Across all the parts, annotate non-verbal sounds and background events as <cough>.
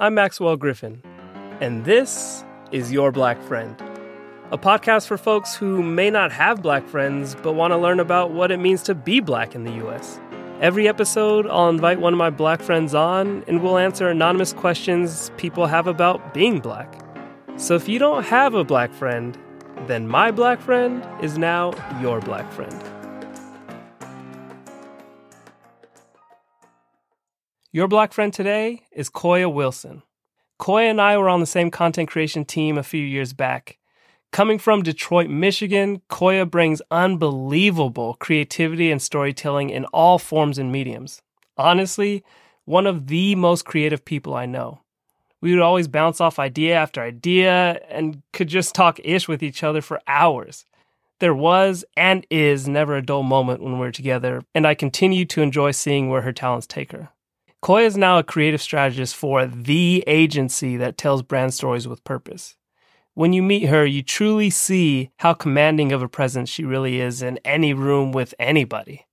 I'm Maxwell Griffin, and this is Your Black Friend, a podcast for folks who may not have black friends but want to learn about what it means to be black in the US. Every episode, I'll invite one of my black friends on and we'll answer anonymous questions people have about being black. So if you don't have a black friend, then my black friend is now your black friend. Your black friend today is Koya Wilson. Koya and I were on the same content creation team a few years back. Coming from Detroit, Michigan, Koya brings unbelievable creativity and storytelling in all forms and mediums. Honestly, one of the most creative people I know. We would always bounce off idea after idea and could just talk ish with each other for hours. There was and is never a dull moment when we're together, and I continue to enjoy seeing where her talents take her. Koya is now a creative strategist for the agency that tells brand stories with purpose. When you meet her, you truly see how commanding of a presence she really is in any room with anybody.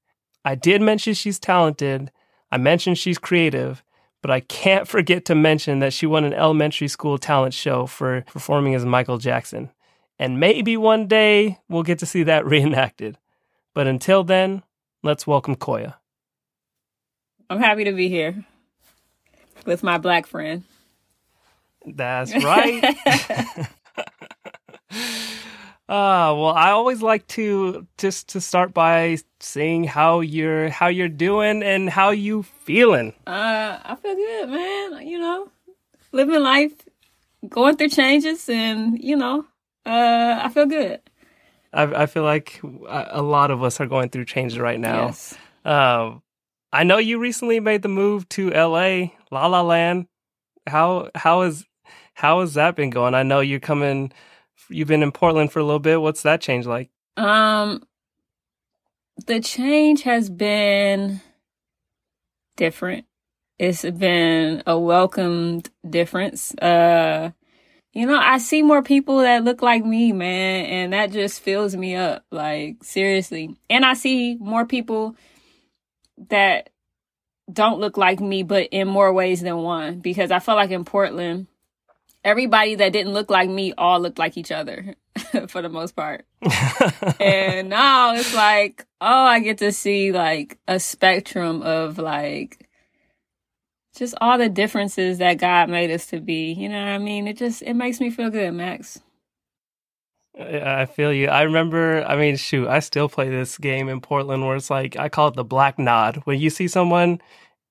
I did mention she's talented, I mentioned she's creative, but I can't <laughs> forget to mention that she won an elementary school talent show for performing as Michael Jackson. And maybe one day we'll get to see that <laughs> reenacted. But until then, let's welcome Koya. I'm happy to be here with my black friend. That's right. <laughs> Ah, uh, well, I always like to just to start by seeing how you're how you're doing and how you feeling. Uh, I feel good, man. You know, living life, going through changes, and you know, uh, I feel good. I, I feel like a lot of us are going through changes right now. Yes. Um, I know you recently made the move to LA, La La Land. How how is how has that been going? I know you're coming you've been in Portland for a little bit. What's that change like? Um the change has been different. It's been a welcomed difference. Uh you know, I see more people that look like me, man, and that just fills me up, like seriously. And I see more people that don't look like me, but in more ways than one. Because I felt like in Portland, everybody that didn't look like me all looked like each other <laughs> for the most part. <laughs> and now it's like, oh, I get to see like a spectrum of like just all the differences that God made us to be. You know what I mean? It just it makes me feel good, Max. I feel you. I remember, I mean, shoot, I still play this game in Portland where it's like, I call it the black nod. When you see someone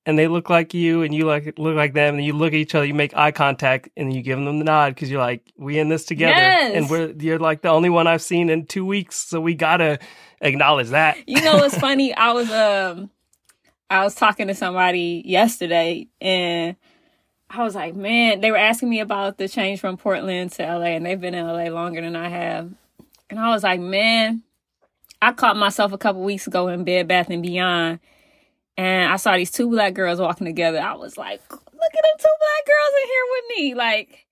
and they look like you and you like look like them and you look at each other, you make eye contact and you give them the nod because you're like, we in this together. Yes. And we're, you're like the only one I've seen in two weeks. So we gotta acknowledge that. You know it's <laughs> funny? I was, um, I was talking to somebody yesterday and I was like, man, they were asking me about the change from Portland to LA, and they've been in LA longer than I have. And I was like, man, I caught myself a couple weeks ago in Bed Bath and Beyond, and I saw these two black girls walking together. I was like, look at them two black girls in here with me, like.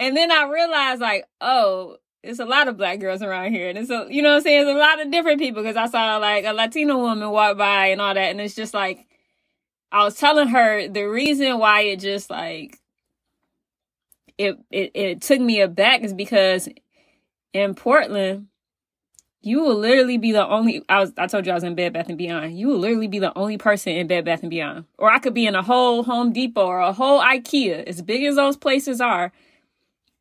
And then I realized, like, oh, it's a lot of black girls around here, and it's a, you know I'm saying? It's a lot of different people because I saw like a Latino woman walk by and all that, and it's just like I was telling her the reason why it just like it it, it took me aback is because in Portland, you will literally be the only I was I told you I was in Bed Bath and Beyond. You will literally be the only person in Bed Bath and Beyond. Or I could be in a whole Home Depot or a whole IKEA, as big as those places are,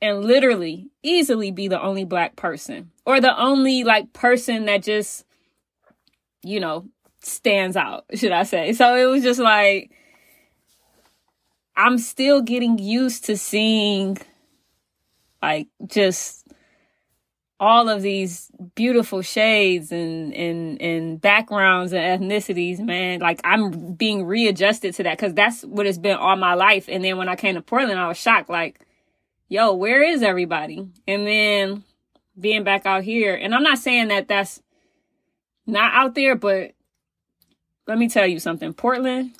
and literally easily be the only black person. Or the only like person that just you know, stands out, should I say. So it was just like I'm still getting used to seeing like just all of these beautiful shades and and and backgrounds and ethnicities, man. Like I'm being readjusted to that because that's what it's been all my life. And then when I came to Portland, I was shocked, like, yo, where is everybody? And then being back out here, and I'm not saying that that's not out there, but let me tell you something. Portland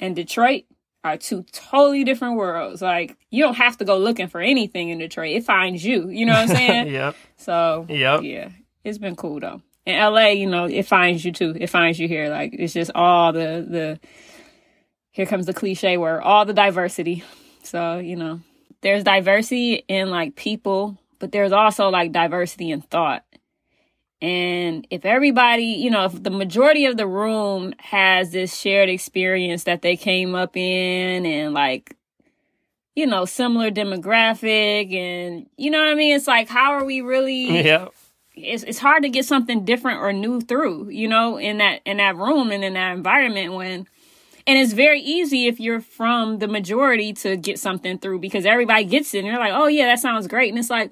and Detroit are two totally different worlds. Like you don't have to go looking for anything in Detroit. It finds you. You know what I'm saying? <laughs> yep. So yep. yeah. It's been cool though. In LA, you know, it finds you too. It finds you here. Like it's just all the the here comes the cliche word, all the diversity. So, you know, there's diversity in like people, but there's also like diversity in thought. And if everybody, you know, if the majority of the room has this shared experience that they came up in and like, you know, similar demographic and, you know what I mean? It's like, how are we really? <laughs> Yeah. It's, it's hard to get something different or new through, you know, in that, in that room and in that environment when, and it's very easy if you're from the majority to get something through because everybody gets it and you're like, oh yeah, that sounds great. And it's like,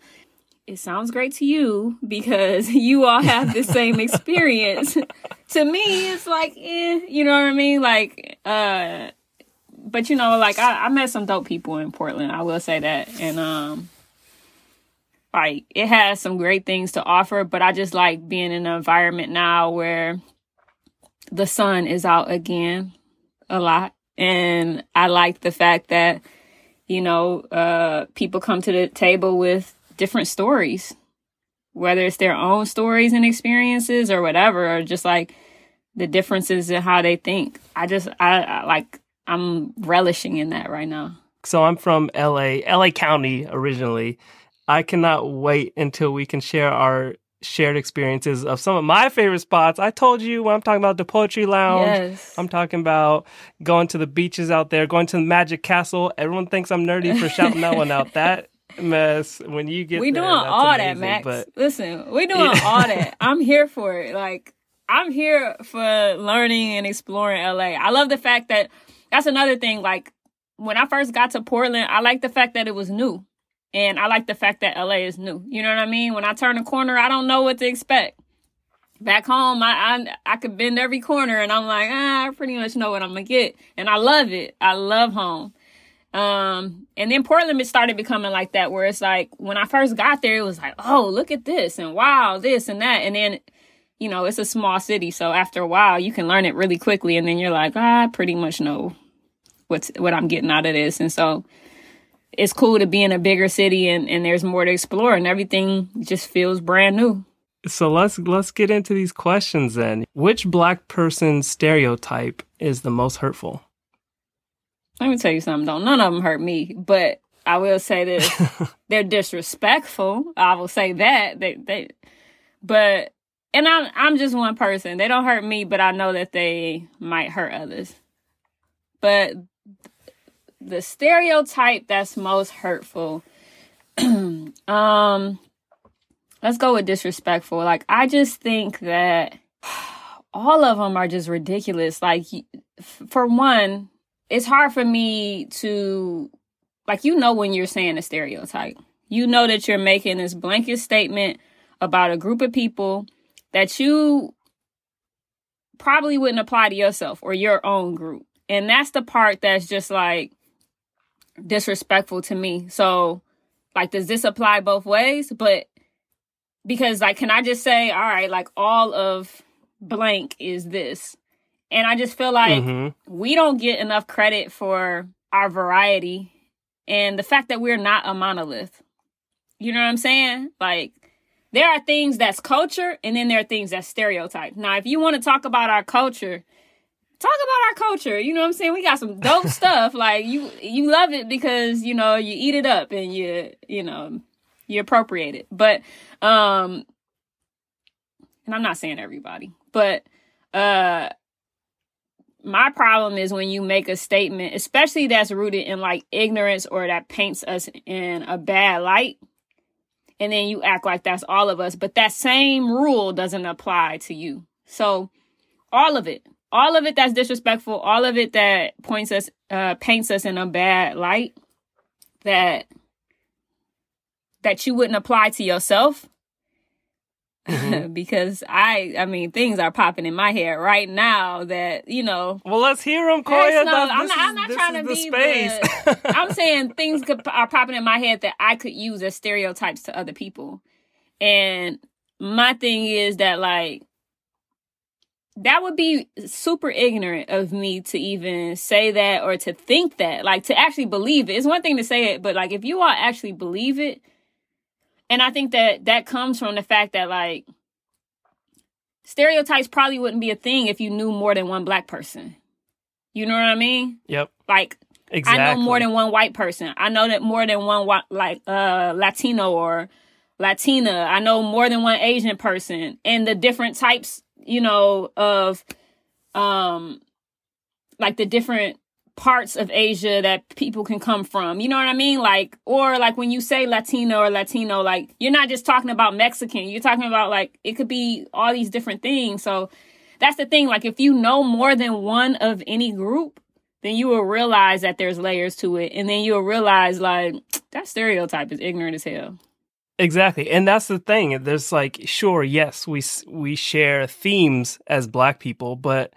it sounds great to you because <laughs> you all have the same experience. <laughs> to me, it's like, eh, you know what I mean? Like, uh, but you know, like I, I met some dope people in Portland. I will say that, and um, like it has some great things to offer. But I just like being in an environment now where the sun is out again a lot, and I like the fact that you know uh, people come to the table with different stories, whether it's their own stories and experiences or whatever, or just like the differences in how they think. I just, I, I like, I'm relishing in that right now. So I'm from LA, LA County originally. I cannot wait until we can share our shared experiences of some of my favorite spots. I told you when I'm talking about the Poetry Lounge, Yes. I'm talking about going to the beaches out there, going to the Magic Castle. Everyone thinks I'm nerdy for shouting that one out. That mess when you get we there, doing all that, amazing, Max. But Listen, we doing Yeah. all that. <laughs> I'm here for it. Like I'm here for learning and exploring LA. I love the fact that that's another thing. Like when I first got to Portland, I like the fact that it was new. And I like the fact that LA is new. You know what I mean? When I turn a corner, I don't know what to expect. Back home, I I, I could bend every corner and I'm like, ah, I pretty much know what I'm gonna get. And I love it. I love home. Um, and then Portland it started becoming like that, where it's like when I first got there, it was like, oh, look at this, and wow, this and that, and then, you know, it's a small city, so after a while, you can learn it really quickly, and then you're like, I pretty much know what's what I'm getting out of this, and so it's cool to be in a bigger city, and and there's more to explore, and everything just feels brand new. so let's let's get into these questions then. Which black person stereotype is the most hurtful? Let me tell you something, though. None of them hurt me, but I will say this: <laughs> they're disrespectful. I will say that they they, but and I'm I'm just one person. They don't hurt me, but I know that they might hurt others. But the stereotype that's most hurtful, <clears throat> um, let's go with disrespectful. Like I just think that <sighs> all of them are just ridiculous. Like for one it's hard for me to like you know when you're saying a stereotype. You know that you're making this blanket statement about a group of people that you probably wouldn't apply to yourself or your own group. And that's the part that's just like disrespectful to me. So like does this apply both ways? But because like can i just say all right like all of blank is this and i just feel like Mhm. we don't get enough credit for our variety and the fact that we're not a monolith. You know what I'm saying? Like there are things that's culture and then there are things that's stereotype. Now, if you want to talk about our culture, talk about our culture. You know what I'm saying? We got some dope <laughs> stuff. Like you you love it because, you know, you eat it up and you, you know, you appropriate it. But um and I'm not saying everybody, but uh my problem is when you make a statement, especially that's rooted in like ignorance or that paints us in a bad light, and then you act like that's all of us, but that same rule doesn't apply to you. So, all of it, all of it that's disrespectful, all of it that points us, uh, paints us in a bad light, that that you wouldn't apply to yourself Mm-hmm. <laughs> because I, I mean, things are popping in my head right now that you know. Well, let's hear them, Koya. no- I'm not, I'm not trying to be space. the- <laughs> I'm saying <laughs> things could, are popping in my head that I could use as stereotypes to other people, and my thing is that like that would be super ignorant of me to even say that or to think that like to actually believe it. It's one thing to say it, but like if you all actually believe it, and I think that that comes from the fact that like stereotypes probably wouldn't be a thing if you knew more than one black person. You know what I mean? yep. Like Exactly. I know more than one white person. I know that more than one like uh Latino or Latina. I know more than one Asian person and the different types, you know, of um like the different parts of Asia that people can come from. You know what I mean? Like, or like when you say Latino or Latino, like you're not just talking about Mexican. You're talking about like it could be all these different things. So that's the thing. Like if you know more than one of any group, then you will realize that there's layers to it. And then you'll realize like that stereotype is ignorant as hell. Exactly. And that's the thing. There's like sure, yes, we we share themes as black people, but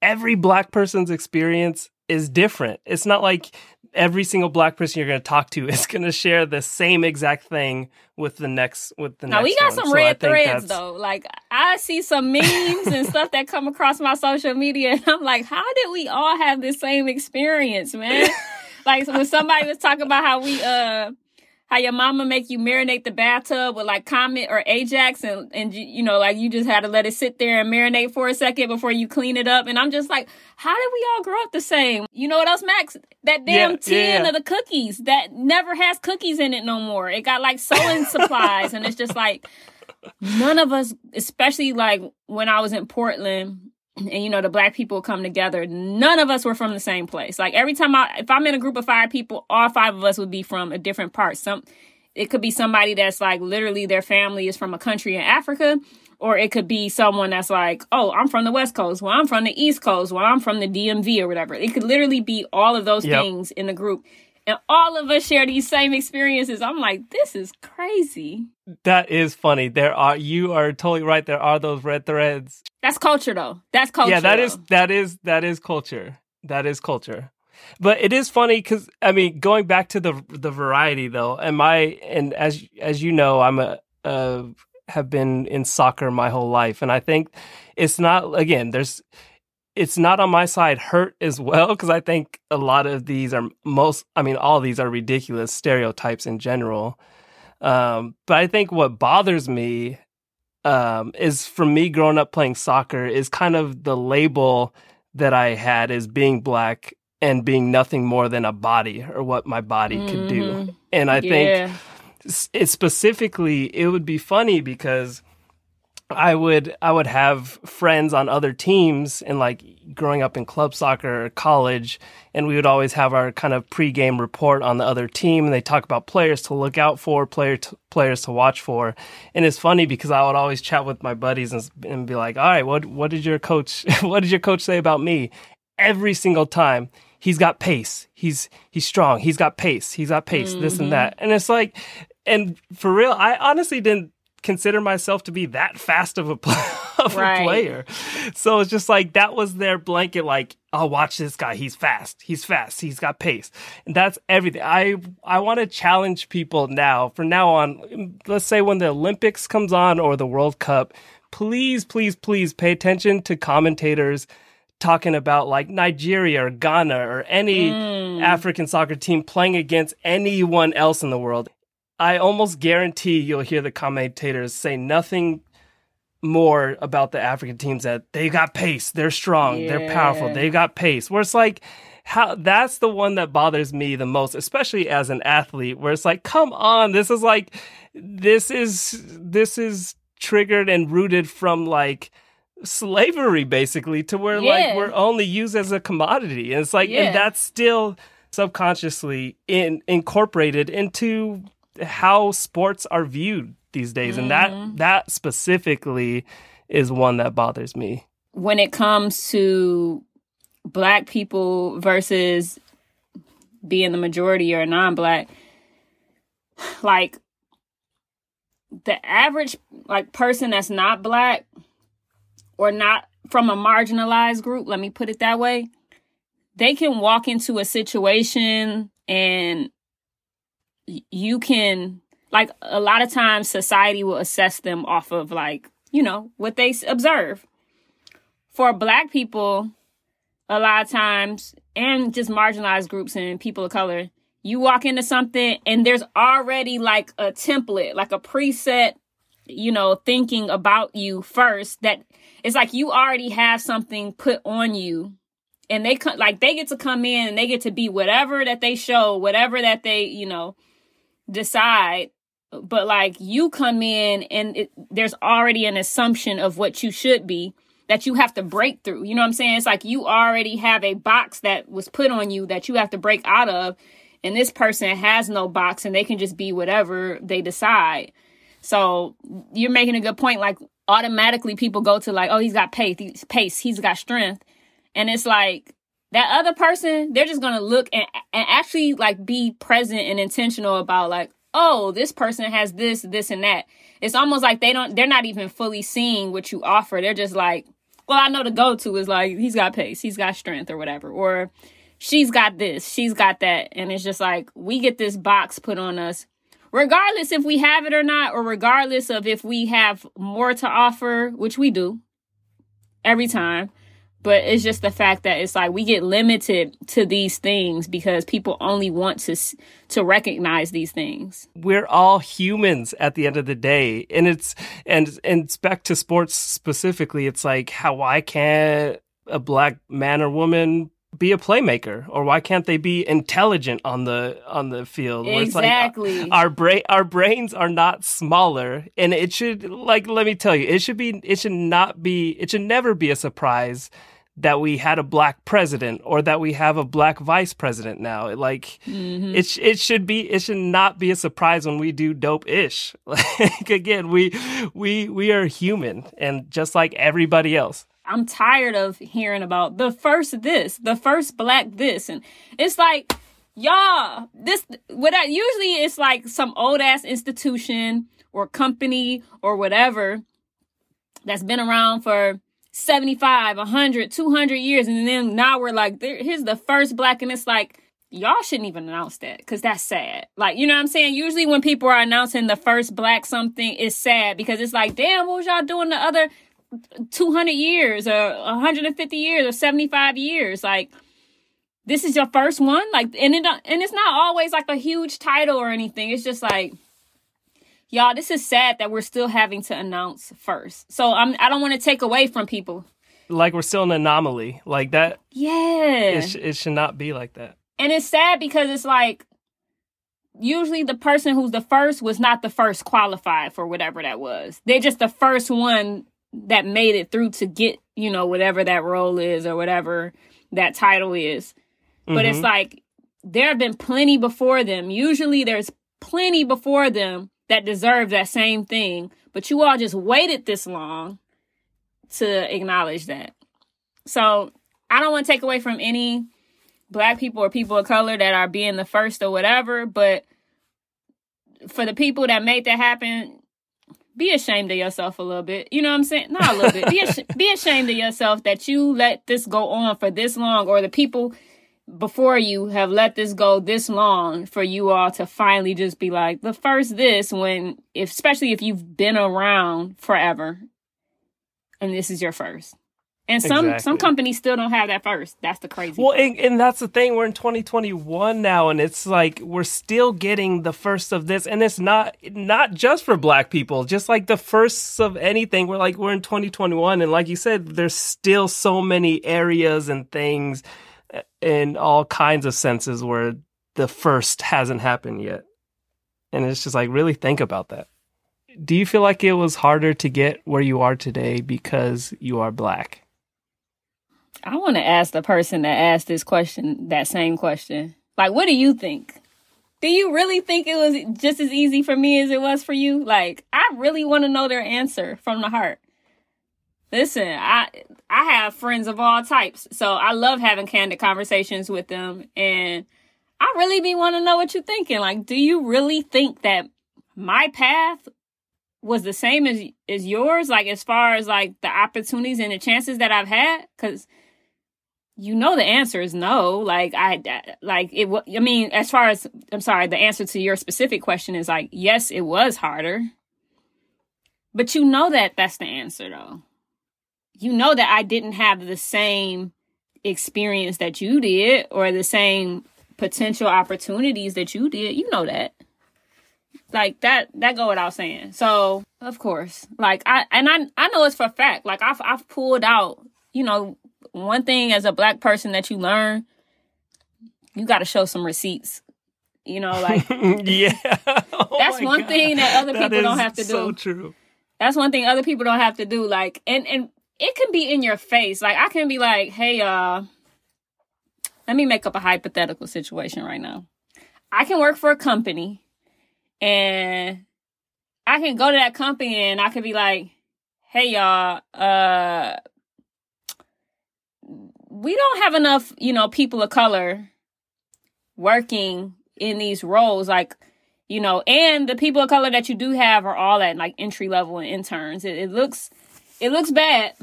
every black person's experience is different. It's not like every single black person you're going to talk to <laughs> is going to share the same exact thing with the next with the now, next. we got one. some So red threads though. Like I see some memes and stuff that come across my social media, <laughs> and I'm like, how did we all have the same experience, man? <laughs> like when somebody was talking about how we uh how your mama make you marinate the bathtub with like Comet or Ajax and and you, know like you just had to let it sit there and marinate for a second before you clean it up. And I'm just like how did we all grow up the same? You know what else Max? That damn Yeah, tin yeah. of the cookies that never has cookies in it no more. It got like sewing supplies. And it's just like none of us especially like when I was in Portland and you know the black people come together none of us were from the same place. Like every time i if i'm in a group of five people all five of us would be from a different part. Some it could be somebody that's like literally their family is from a country in africa or it could be someone that's like oh i'm from the west coast. Well i'm from the east coast. Well i'm from the dmv or whatever. It could literally be all of those Yep. things in the group and all of us share these same experiences i'm like this is crazy That is funny. There are you are totally right. There are those red threads. that's culture though that's culture yeah, that is that is that is culture. That is culture. But it is funny because I mean, going back to the the variety though, and my and as as you know, I'm a uh, have been in soccer my whole life, and I think it's not again. There's it's not on my side hurt as well because I think a lot of these are most. I mean, all these are ridiculous stereotypes in general. Um, but I think what bothers me um, is from me growing up playing soccer is kind of the label that I had as being black and being nothing more than a body or what my body could do. Mhm. And I think yeah it specifically it would be funny because I would I would have friends on other teams and like growing up in club soccer or college and we would always have our kind of pregame report on the other team and they talk about players to look out for player to, players to watch for. And it's funny because I would always chat with my buddies and, and be like all right what what did your coach <laughs> what did your coach say about me? Every single time he's got pace. He's he's strong. He's got pace. He's got pace. This and mm-hmm. that. And it's like and for real i honestly didn't consider myself to be that fast of a, <laughs> of Right. a player. So it's just like that was their blanket like oh watch this guy. He's fast. He's fast. He's got pace. And that's everything. I i want to challenge people now from now on let's say when the olympics comes on or the world cup please please please pay attention to commentators talking about like Nigeria or Ghana or any mm. African soccer team playing against anyone else in the world. I almost guarantee you'll hear the commentators say nothing more about the African teams that they got pace, they're strong, they're powerful, Yeah. they got pace. Where it's like how that's the one that bothers me the most, especially as an athlete, where it's like, come on, this is like this is this is triggered and rooted from like slavery basically to where Yeah. like we're only used as a commodity and it's like Yeah. and that's still subconsciously in incorporated into how sports are viewed these days and Mm-hmm. that that specifically is one that bothers me when it comes to black people versus being the majority or non-black like the average like person that's not black or not from a marginalized group let me put it that way they can walk into a situation and you can like a lot of times society will assess them off of like you know what they observe. For black people a lot of times and just marginalized groups and people of color you walk into something and there's already like a template like a preset you know thinking about you first that it's like you already have something put on you and they come like they get to come in and they get to be whatever that they show, whatever that they, you know, decide. But like you come in and it, there's already an assumption of what you should be that you have to break through. You know what I'm saying? It's like you already have a box that was put on you that you have to break out of. And this person has no box and they can just be whatever they decide. So you're making a good point. Like automatically people go to like, oh, he's got pace, he's pace, he's got strength. And it's like that other person, they're just gonna look and, and actually like be present and intentional about like, oh, this person has this, this, and that. It's almost like they don't, they're not even fully seeing what you offer. They're just like, well, I know the go to is like, he's got pace, he's got strength, or whatever. Or she's got this, she's got that. And it's just like, we get this box put on us, regardless if we have it or not, or regardless of if we have more to offer, which we do every time but it's just the fact that it's like we get limited to these things because people only want to to recognize these things. We're all humans at the end of the day and it's and and it's back to sports specifically it's like how why can't a black man or woman be a playmaker? Or why can't they be intelligent on the on the field? Exactly like our brain our brains are not smaller and it should like let me tell you it should be it should not be it should never be a surprise that we had a black president or that we have a black vice president now. Like mm-hmm. it, it should be, it should not be a surprise when we do dope ish. <laughs> Like again, we, we, we are human and just like everybody else. I'm tired of hearing about the first this, the first black this. And it's like, y'all, this, what I, usually it's like some old ass institution or company or whatever that's been around for 75, 100, 200 years. And then now we're like, here's the first black. And it's like, y'all shouldn't even announce that because that's sad. Like, you know what I'm saying? Usually when people are announcing the first black something, it's sad because it's like, damn, what was y'all doing the other 200 years or 150 years or 75 years? Like, this is your first one? Like, and it, and it's not always like a huge title or anything. It's just like, y'all this is sad that we're still having to announce first. So i'm i don't want to take away from people. Like we're still an anomaly. Like that yeah. it, sh- it should not be like that. And it's sad because it's like usually the person who's the first was not the first qualified for whatever that was. They're just the first one that made it through to get you know whatever that role is or whatever that title is. But mm-hmm. it's like there have been plenty before them. Usually there's plenty before them that deserve that same thing, but you all just waited this long to acknowledge that. So I don't want to take away from any black people or people of color that are being the first or whatever, but for the people that made that happen, be ashamed of yourself a little bit. You know what I'm saying? Not a little bit. Be, <laughs> ash- be ashamed of yourself that you let this go on for this long, or the people before you have let this go this long for you all to finally just be like the first this when if, especially if you've been around forever and this is your first. And some exactly. some companies still don't have that first. That's the crazy well and, and, that's the thing. We're in 2021 now and it's like we're still getting the first of this. And it's not not just for black people just like the first of anything. We're like we're in 2021 and like you said there's still so many areas and things in all kinds of senses where the first hasn't happened yet. And it's just like, really think about that. Do you feel like it was harder to get where you are today because you are black? I want to ask the person that asked this question, that same question. Like, what do you think? Do you really think it was just as easy for me as it was for you? Like, I really want to know their answer from the heart. Listen, I I have friends of all types, so I love having candid conversations with them, and I really be want to know what you're thinking. Like, do you really think that my path was the same as as yours? Like, as far as like the opportunities and the chances that I've had, because you know the answer is no. Like I like it. I mean, as far as I'm sorry, the answer to your specific question is like yes, it was harder, but you know that that's the answer though you know that I didn't have the same experience that you did or the same potential opportunities that you did. You know that. Like that that go without saying. So of course. Like I and I I know it's for fact. Like I've I've pulled out, you know, one thing as a black person that you learn, you got to show some receipts. You know, like <laughs> yeah. Oh that's one God. thing that other That people don't have to do. So true. That's one thing other people don't have to do. Like, and and it can be in your face. Like, I can be like, "Hey, uh, let me make up a hypothetical situation right now. I can work for a company, and I can go to that company, and I can be like, "Hey, y'all, uh, we don't have enough, you know, people of color working in these roles, like." you know, and the people of color that you do have are all at like entry level and interns. It, it looks, it looks bad,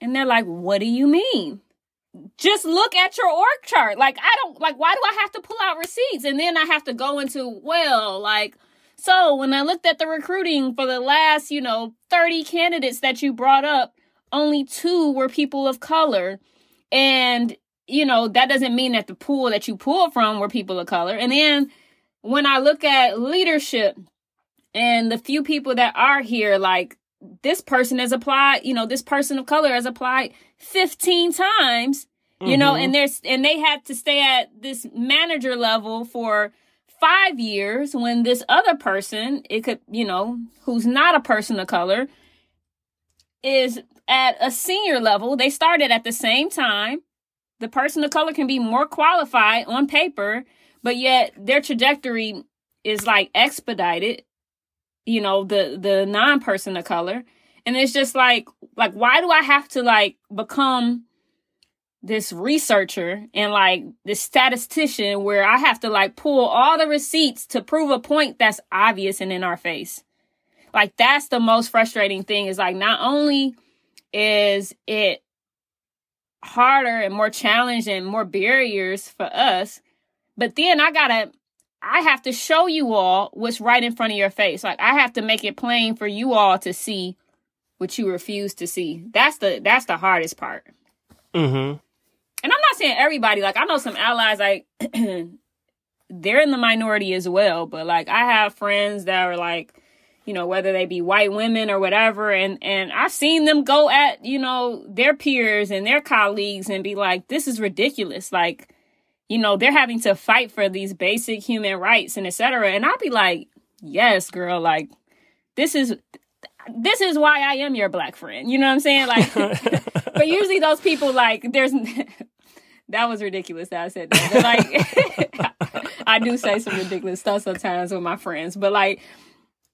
and they're like, "What do you mean?" Just look at your org chart. Like, I don't like. Why do I have to pull out receipts and then I have to go into well, like. So when I looked at the recruiting for the last, you know, 30 candidates that you brought up, only two were people of color. And, you know, that doesn't mean that the pool that you pulled from were people of color. And then when I look at leadership and the few people that are here, like this person has applied, you know, this person of color has applied 15 times, you know, Mhm. and there's, and they had to stay at this manager level for five years when this other person, it could, you know, who's not a person of color, is at a senior level. They started at the same time. The person of color can be more qualified on paper, but yet their trajectory is like expedited. You know, the the non person of color, and it's just like like why do I have to like become this researcher and like this statistician where I have to like pull all the receipts to prove a point that's obvious and in our face. Like that's the most frustrating thing is like not only is it harder and more challenging more barriers for us, but then I gotta I have to show you all what's right in front of your face. Like I have to make it plain for you all to see what you refuse to see. That's the that's the hardest part Mm-hmm. and I'm not saying everybody, like I know some allies like <clears throat> they're in the minority as well, but like I have friends that are like, you know, whether they be white women or whatever, and and I've seen them go at, you know, their peers and their colleagues and be like, this is ridiculous. Like, you know, they're having to fight for these basic human rights and etc. And I'll be like, yes, girl, like this is this is why I am your black friend. You know what I'm saying? Like <laughs> but usually those people like there's <laughs> that was ridiculous that I said that. But like <laughs> I do say some ridiculous stuff sometimes with my friends, but like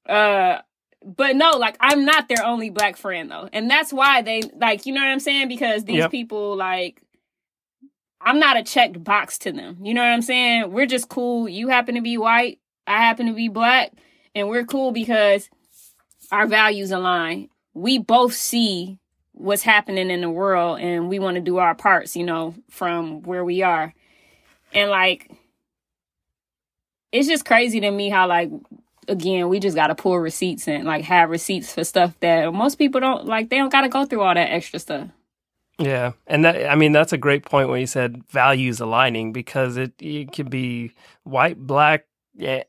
uh but no, like I'm not their only black friend though. And that's why they like you know what I'm saying? Because these Yep. people like I'm not a checked box to them. You know what I'm saying? We're just cool. You happen to be white, I happen to be black, and we're cool because our values align. We both see what's happening in the world and we want to do our parts, you know, from where we are. And like it's just crazy to me how like again, we just got to pull receipts and like have receipts for stuff that most people don't like they don't got to go through all that extra stuff. Yeah, and that I mean that's a great point when you said values aligning because it it can be white, black,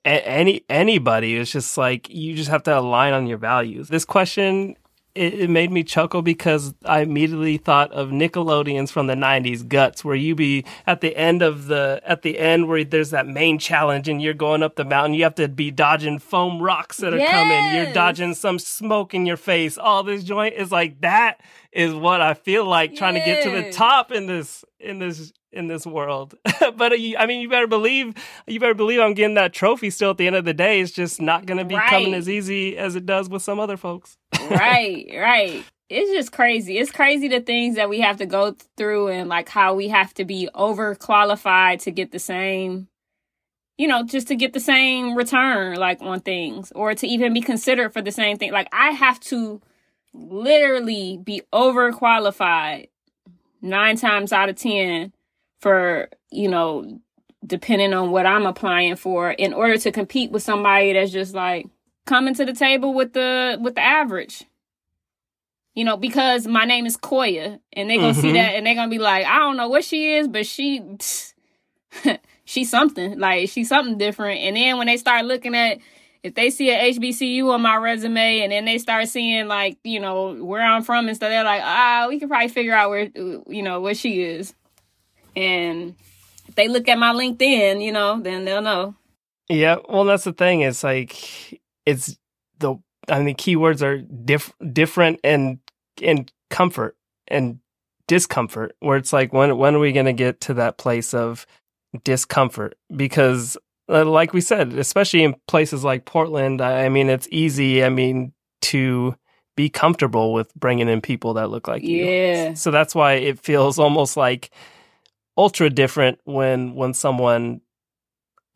any anybody. It's just like you just have to align on your values. This question it, it made me chuckle because I immediately thought of Nickelodeon's from the '90s, Guts, where you be at the end of the at the end where there's that main challenge and you're going up the mountain. You have to be dodging foam rocks that are coming. You're dodging some smoke in your face. All this joint is like that is what I feel like trying to get to the top in this in this in this world. <laughs> but uh, I mean, you better believe you better believe I'm getting that trophy still. At the end of the day, it's just not going to be coming as easy as it does with some other folks. <laughs> right, right. It's just crazy. It's crazy the things that we have to go through and like how we have to be overqualified to get the same, you know, just to get the same return like on things or to even be considered for the same thing. Like I have to literally be overqualified nine times out of 10 for, you know, depending on what I'm applying for in order to compete with somebody that's just like coming to the table with the with the average. You know, because my name is Koya and they're gonna see Mhm. that and they're gonna be like, I don't know what she is, but she <laughs> she's something. Like she's something different. And then when they start looking at if they see a HBCU on my resume and then they start seeing like, you know, where I'm from and stuff, they're like, ah, we can probably figure out where, you know, what she is. And if they look at my LinkedIn, you know, then they'll know. Yeah. Well, that's the thing. It's like, it's the, I mean, keywords are diff- different and, and comfort and discomfort where it's like, when, when are we going to get to that place of discomfort? Because uh, like we said, especially in places like Portland, I mean, it's easy. I mean, to be comfortable with bringing in people that look like you. Yeah. So that's why it feels almost like ultra different when when someone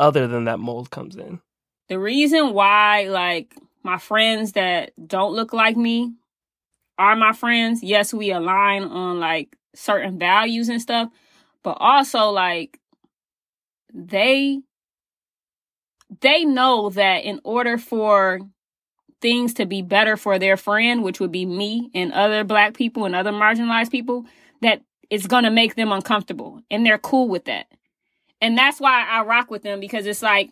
other than that mold comes in. The reason why, like, my friends that don't look like me are my friends. Yes, we align on like certain values and stuff, but also like they they know that in order for things to be better for their friend, which would be me and other black people and other marginalized people, that it's going to make them uncomfortable. And they're cool with that. And that's why I rock with them because it's like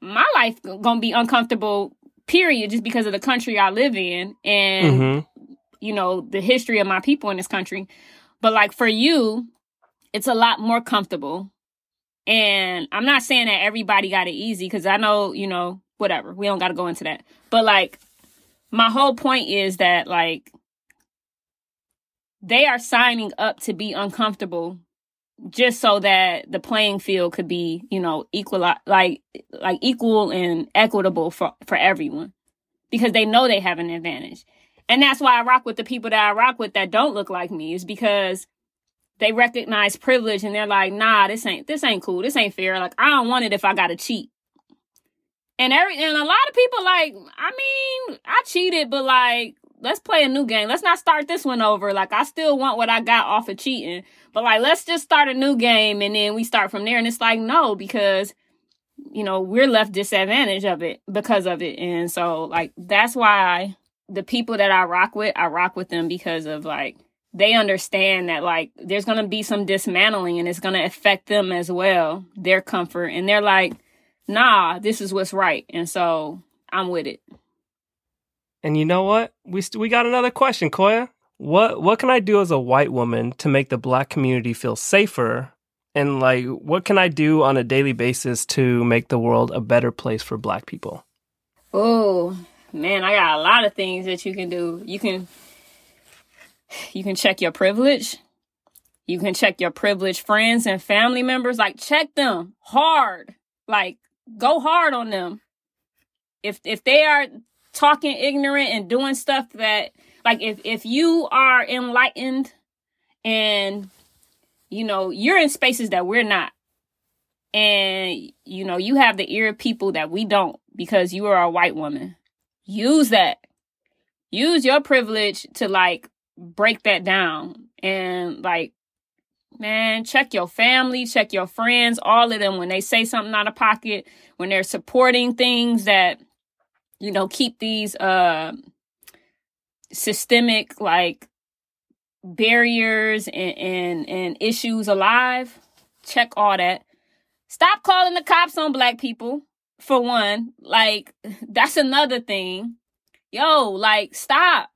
my life going to be uncomfortable, period, just because of the country I live in and, mm-hmm. you know, the history of my people in this country. But like for you, it's a lot more comfortable and I'm not saying that everybody got it easy because I know, you know, whatever. We don't got to go into that. But like, my whole point is that like, they are signing up to be uncomfortable just so that the playing field could be, you know, equal, like, like equal and equitable for, for everyone because they know they have an advantage. And that's why I rock with the people that I rock with that don't look like me is because they recognize privilege and they're like, nah, this ain't this ain't cool. This ain't fair. Like I don't want it if I gotta cheat. And every and a lot of people like, I mean, I cheated, but like, let's play a new game. Let's not start this one over. Like I still want what I got off of cheating. But like let's just start a new game and then we start from there. And it's like, no, because you know, we're left disadvantaged of it because of it. And so like that's why the people that I rock with, I rock with them because of like they understand that like there's to be some dismantling and it's to affect them as well, their comfort. And they're like, nah, this is what's right. And so I'm with it. And you know what? We st- we got another question, Koya. What what can I do as a white woman to make the black community feel safer? And like what can I do on a daily basis to make the world a better place for black people? Oh, man, I got a lot of things that you can do. You can you can check your privilege. You can check your privileged friends and family members. Like check them hard. Like go hard on them. If if they are talking ignorant and doing stuff that like if if you are enlightened and you know you're in spaces that we're not and you know you have the ear of people that we don't because you are a white woman use that. Use your privilege to like break that down and like man check your family check your friends all of them when they say something out of pocket when they're supporting things that you know keep these uh systemic like barriers and, and and issues alive check all that stop calling the cops on black people for one like <laughs> that's another thing yo like stop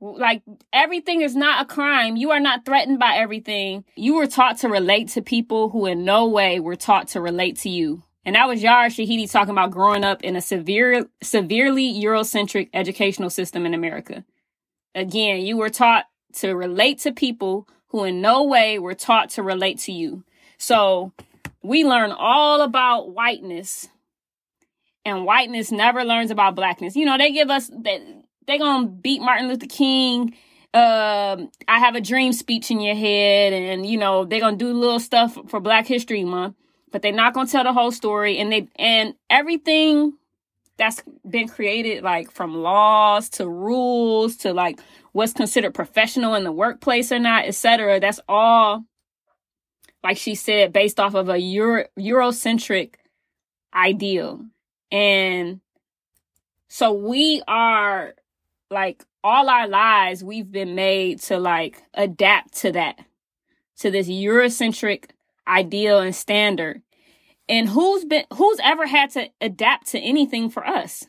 like everything is not a crime. You are not threatened by everything. You were taught to relate to people who in no way were taught to relate to you. And that was Yara Shahidi talking about growing up in a severe, severely Eurocentric educational system in America. Again, you were taught to relate to people who in no way were taught to relate to you. So we learn all about whiteness and whiteness never learns about blackness. You know, they give us that they gonna beat Martin Luther King. Um, I have a dream speech in your head, and you know they're gonna do little stuff for Black History Month, but they're not gonna tell the whole story. And they and everything that's been created, like from laws to rules to like what's considered professional in the workplace or not, etc. That's all, like she said, based off of a Euro Eurocentric ideal, and so we are like all our lives we've been made to like adapt to that to this eurocentric ideal and standard And who's been who's ever had to adapt to anything for us?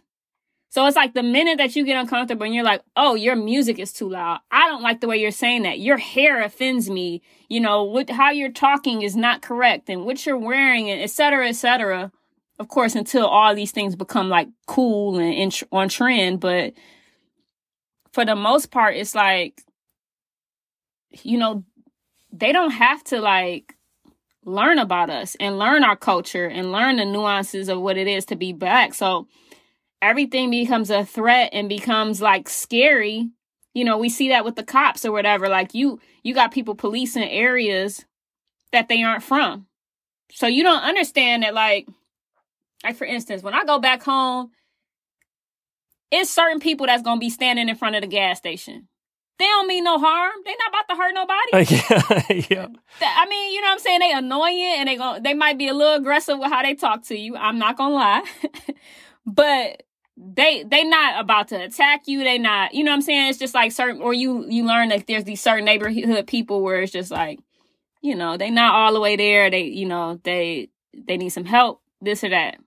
So it's like the minute that you get uncomfortable and you're like, oh, your music is too loud. I don't like the way you're saying that. Your hair offends me. You know, what, how you're talking is not correct and what you're wearing and et cetera, et cetera. Of course, until all these things become like cool and in, on trend. But for the most part, it's like, you know, they don't have to like learn about us and learn our culture and learn the nuances of what it is to be black. So, everything becomes a threat and becomes like scary. You know we see that with the cops or whatever. Like you you got people policing areas that they aren't from. So you don't understand that like like for instance when i go back home it's certain people that's gonna be standing in front of the gas station they don't mean no harm. They not about to hurt nobody. <laughs> yeah, yeah. I mean, you know what I'm saying? They annoying and they go they might be a little aggressive with how they talk to you. I'm not gonna lie. <laughs> but they they not about to attack you they not you know what i'm saying it's just like certain or you you learn that there's these certain neighborhood people where it's just like you know they not all the way there they you know they they need some help this or that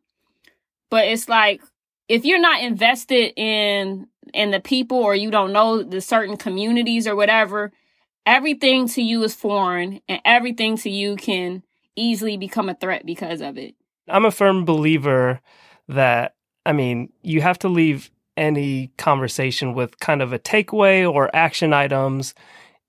but it's like if you're not invested in in the people or you don't know the certain communities or whatever everything to you is foreign and everything to you can easily become a threat because of it i'm a firm believer that I mean, you have to leave any conversation with kind of a takeaway or action items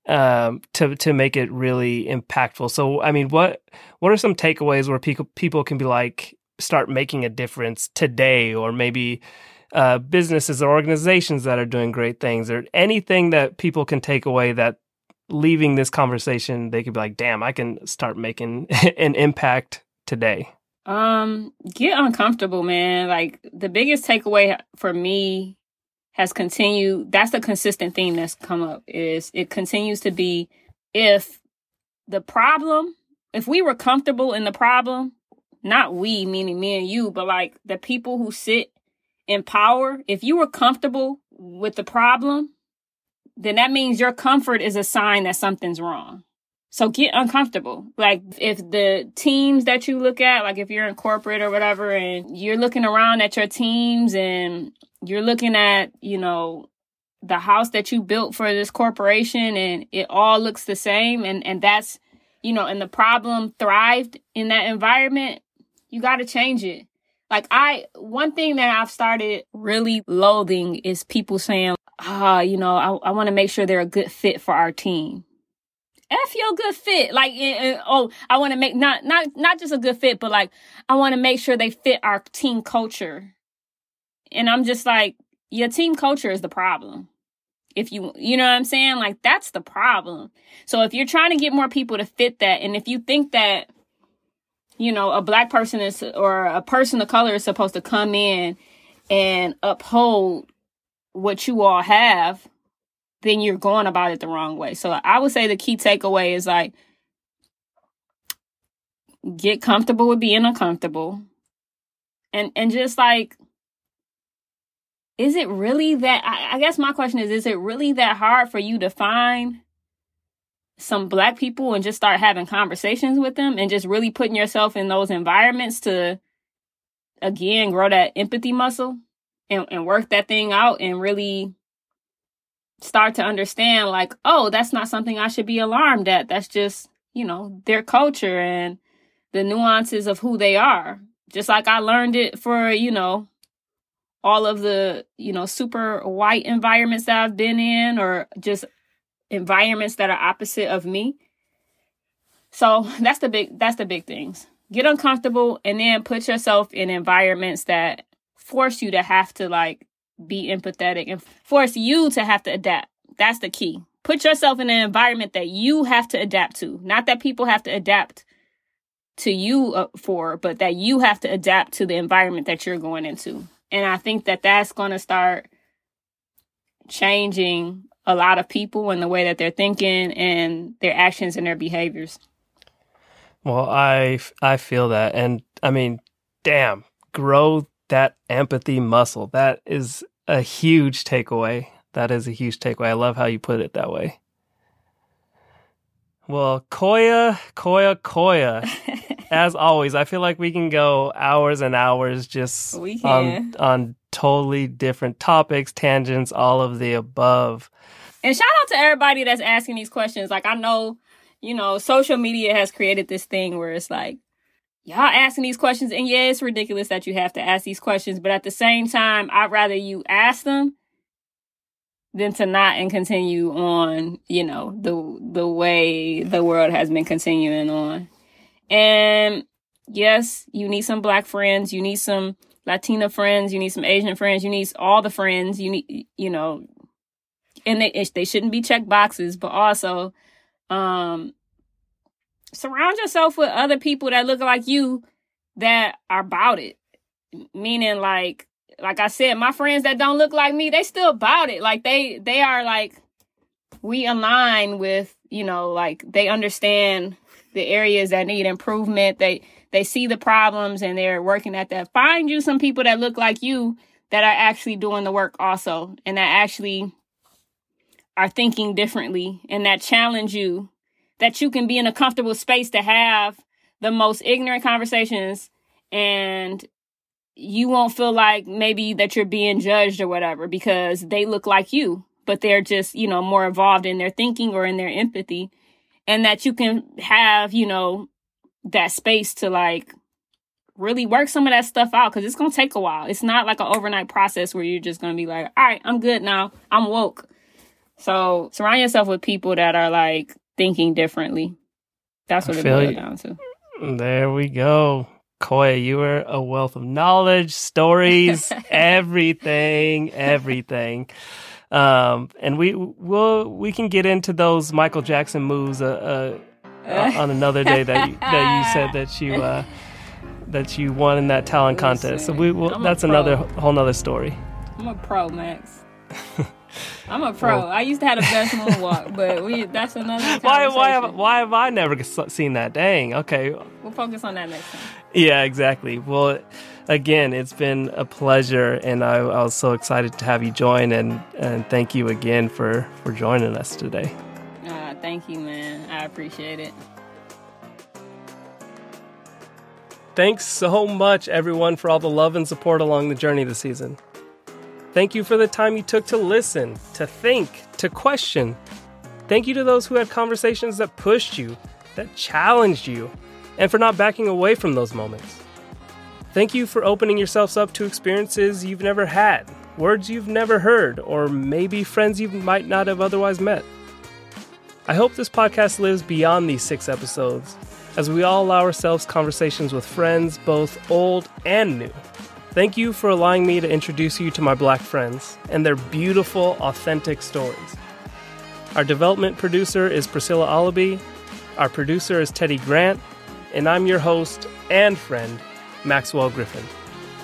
um, to to make it really impactful. So, I mean, what what are some takeaways where people people can be like start making a difference today, or maybe uh, businesses or organizations that are doing great things, or anything that people can take away that leaving this conversation they could be like, damn, I can start making <laughs> an impact today. Um, get uncomfortable, man. Like the biggest takeaway for me has continued. That's the consistent thing that's come up is it continues to be if the problem, if we were comfortable in the problem, not we, meaning me and you, but like the people who sit in power, if you were comfortable with the problem, then that means your comfort is a sign that something's wrong. So get uncomfortable. Like if the teams that you look at, like if you're in corporate or whatever, and you're looking around at your teams and you're looking at, you know, the house that you built for this corporation and it all looks the same and, and that's, you know, and the problem thrived in that environment, you got to change it. Like I, one thing that I've started really loathing is people saying, ah, you know, I, I want to make sure they're a good fit for our team F your good fit. Like, oh, I want to make not, not, not just a good fit, but like, I want to make sure they fit our team culture. And I'm just like, your team culture is the problem. If you, you know what I'm saying? Like, that's the problem. So if you're trying to get more people to fit that, and if you think that, you know, a black person is, or a person of color is supposed to come in and uphold what you all have, then you're going about it the wrong way. So I would say the key takeaway is like get comfortable with being uncomfortable. And and just like is it really that I, I guess my question is is it really that hard for you to find some black people and just start having conversations with them and just really putting yourself in those environments to again grow that empathy muscle and, and work that thing out and really start to understand like, oh, that's not something I should be alarmed at. That's just, you know, their culture and the nuances of who they are. Just like I learned it for, you know, all of the, you know, super white environments that I've been in or just environments that are opposite of me. So that's the big that's the big things. Get uncomfortable and then put yourself in environments that force you to have to like be empathetic and force you to have to adapt. That's the key. Put yourself in an environment that you have to adapt to, not that people have to adapt to you uh, for, but that you have to adapt to the environment that you're going into. And I think that that's going to start changing a lot of people and the way that they're thinking and their actions and their behaviors. Well, I I feel that and I mean, damn, grow that empathy muscle. That is a huge takeaway. That is a huge takeaway. I love how you put it that way. Well, Koya, Koya, Koya. <laughs> As always, I feel like we can go hours and hours just on on totally different topics, tangents, all of the above. And shout out to everybody that's asking these questions. Like I know, you know, social media has created this thing where it's like, y'all asking these questions, and yeah, it's ridiculous that you have to ask these questions, but at the same time, I'd rather you ask them than to not and continue on, you know, the the way the world has been continuing on. And yes, you need some black friends, you need some Latina friends, you need some Asian friends, you need all the friends, you need you know, and they they shouldn't be check boxes, but also um surround yourself with other people that look like you that are about it. Meaning like like I said, my friends that don't look like me, they still about it. Like they they are like we align with, you know, like they understand the areas that need improvement. They they see the problems and they're working at that. Find you some people that look like you that are actually doing the work also and that actually are thinking differently and that challenge you that you can be in a comfortable space to have the most ignorant conversations and you won't feel like maybe that you're being judged or whatever because they look like you but they're just you know more evolved in their thinking or in their empathy and that you can have you know that space to like really work some of that stuff out because it's gonna take a while. It's not like an overnight process where you're just gonna be like all right i'm good now. I'm woke. So surround yourself with people that are like thinking differently. That's what I it boils down to. There we go. Koya, you are a wealth of knowledge, stories, <laughs> everything, everything. Um, and we will we can get into those Michael Jackson moves uh, uh, <laughs> on another day that you, that you said that you uh, that you won in that talent contest. So we will. That's another whole nother story. I'm a pro, Max. <laughs> I'm a pro. I used to have the best moonwalk, but we that's another <laughs> Why why have, why have I never seen that? Dang. Okay. We'll focus on that next time. Yeah, exactly. Well, again, it's been a pleasure, and I, I was so excited to have you join, and and thank you again for for joining us today. Uh, thank you, man. I appreciate it. Thanks so much, everyone, for all the love and support along the journey this season. Thank you for the time you took to listen, to think, to question. Thank you to those who had conversations that pushed you, that challenged you, and for not backing away from those moments. Thank you for opening yourselves up to experiences you've never had, words you've never heard, or maybe friends you might not have otherwise met. I hope this podcast lives beyond these six episodes as we all allow ourselves conversations with friends, both old and new. Thank you for allowing me to introduce you to my black friends and their beautiful, authentic stories. Our development producer is Priscilla Olaby, our producer is Teddy Grant, and I'm your host and friend, Maxwell Griffin.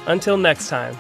Until next time,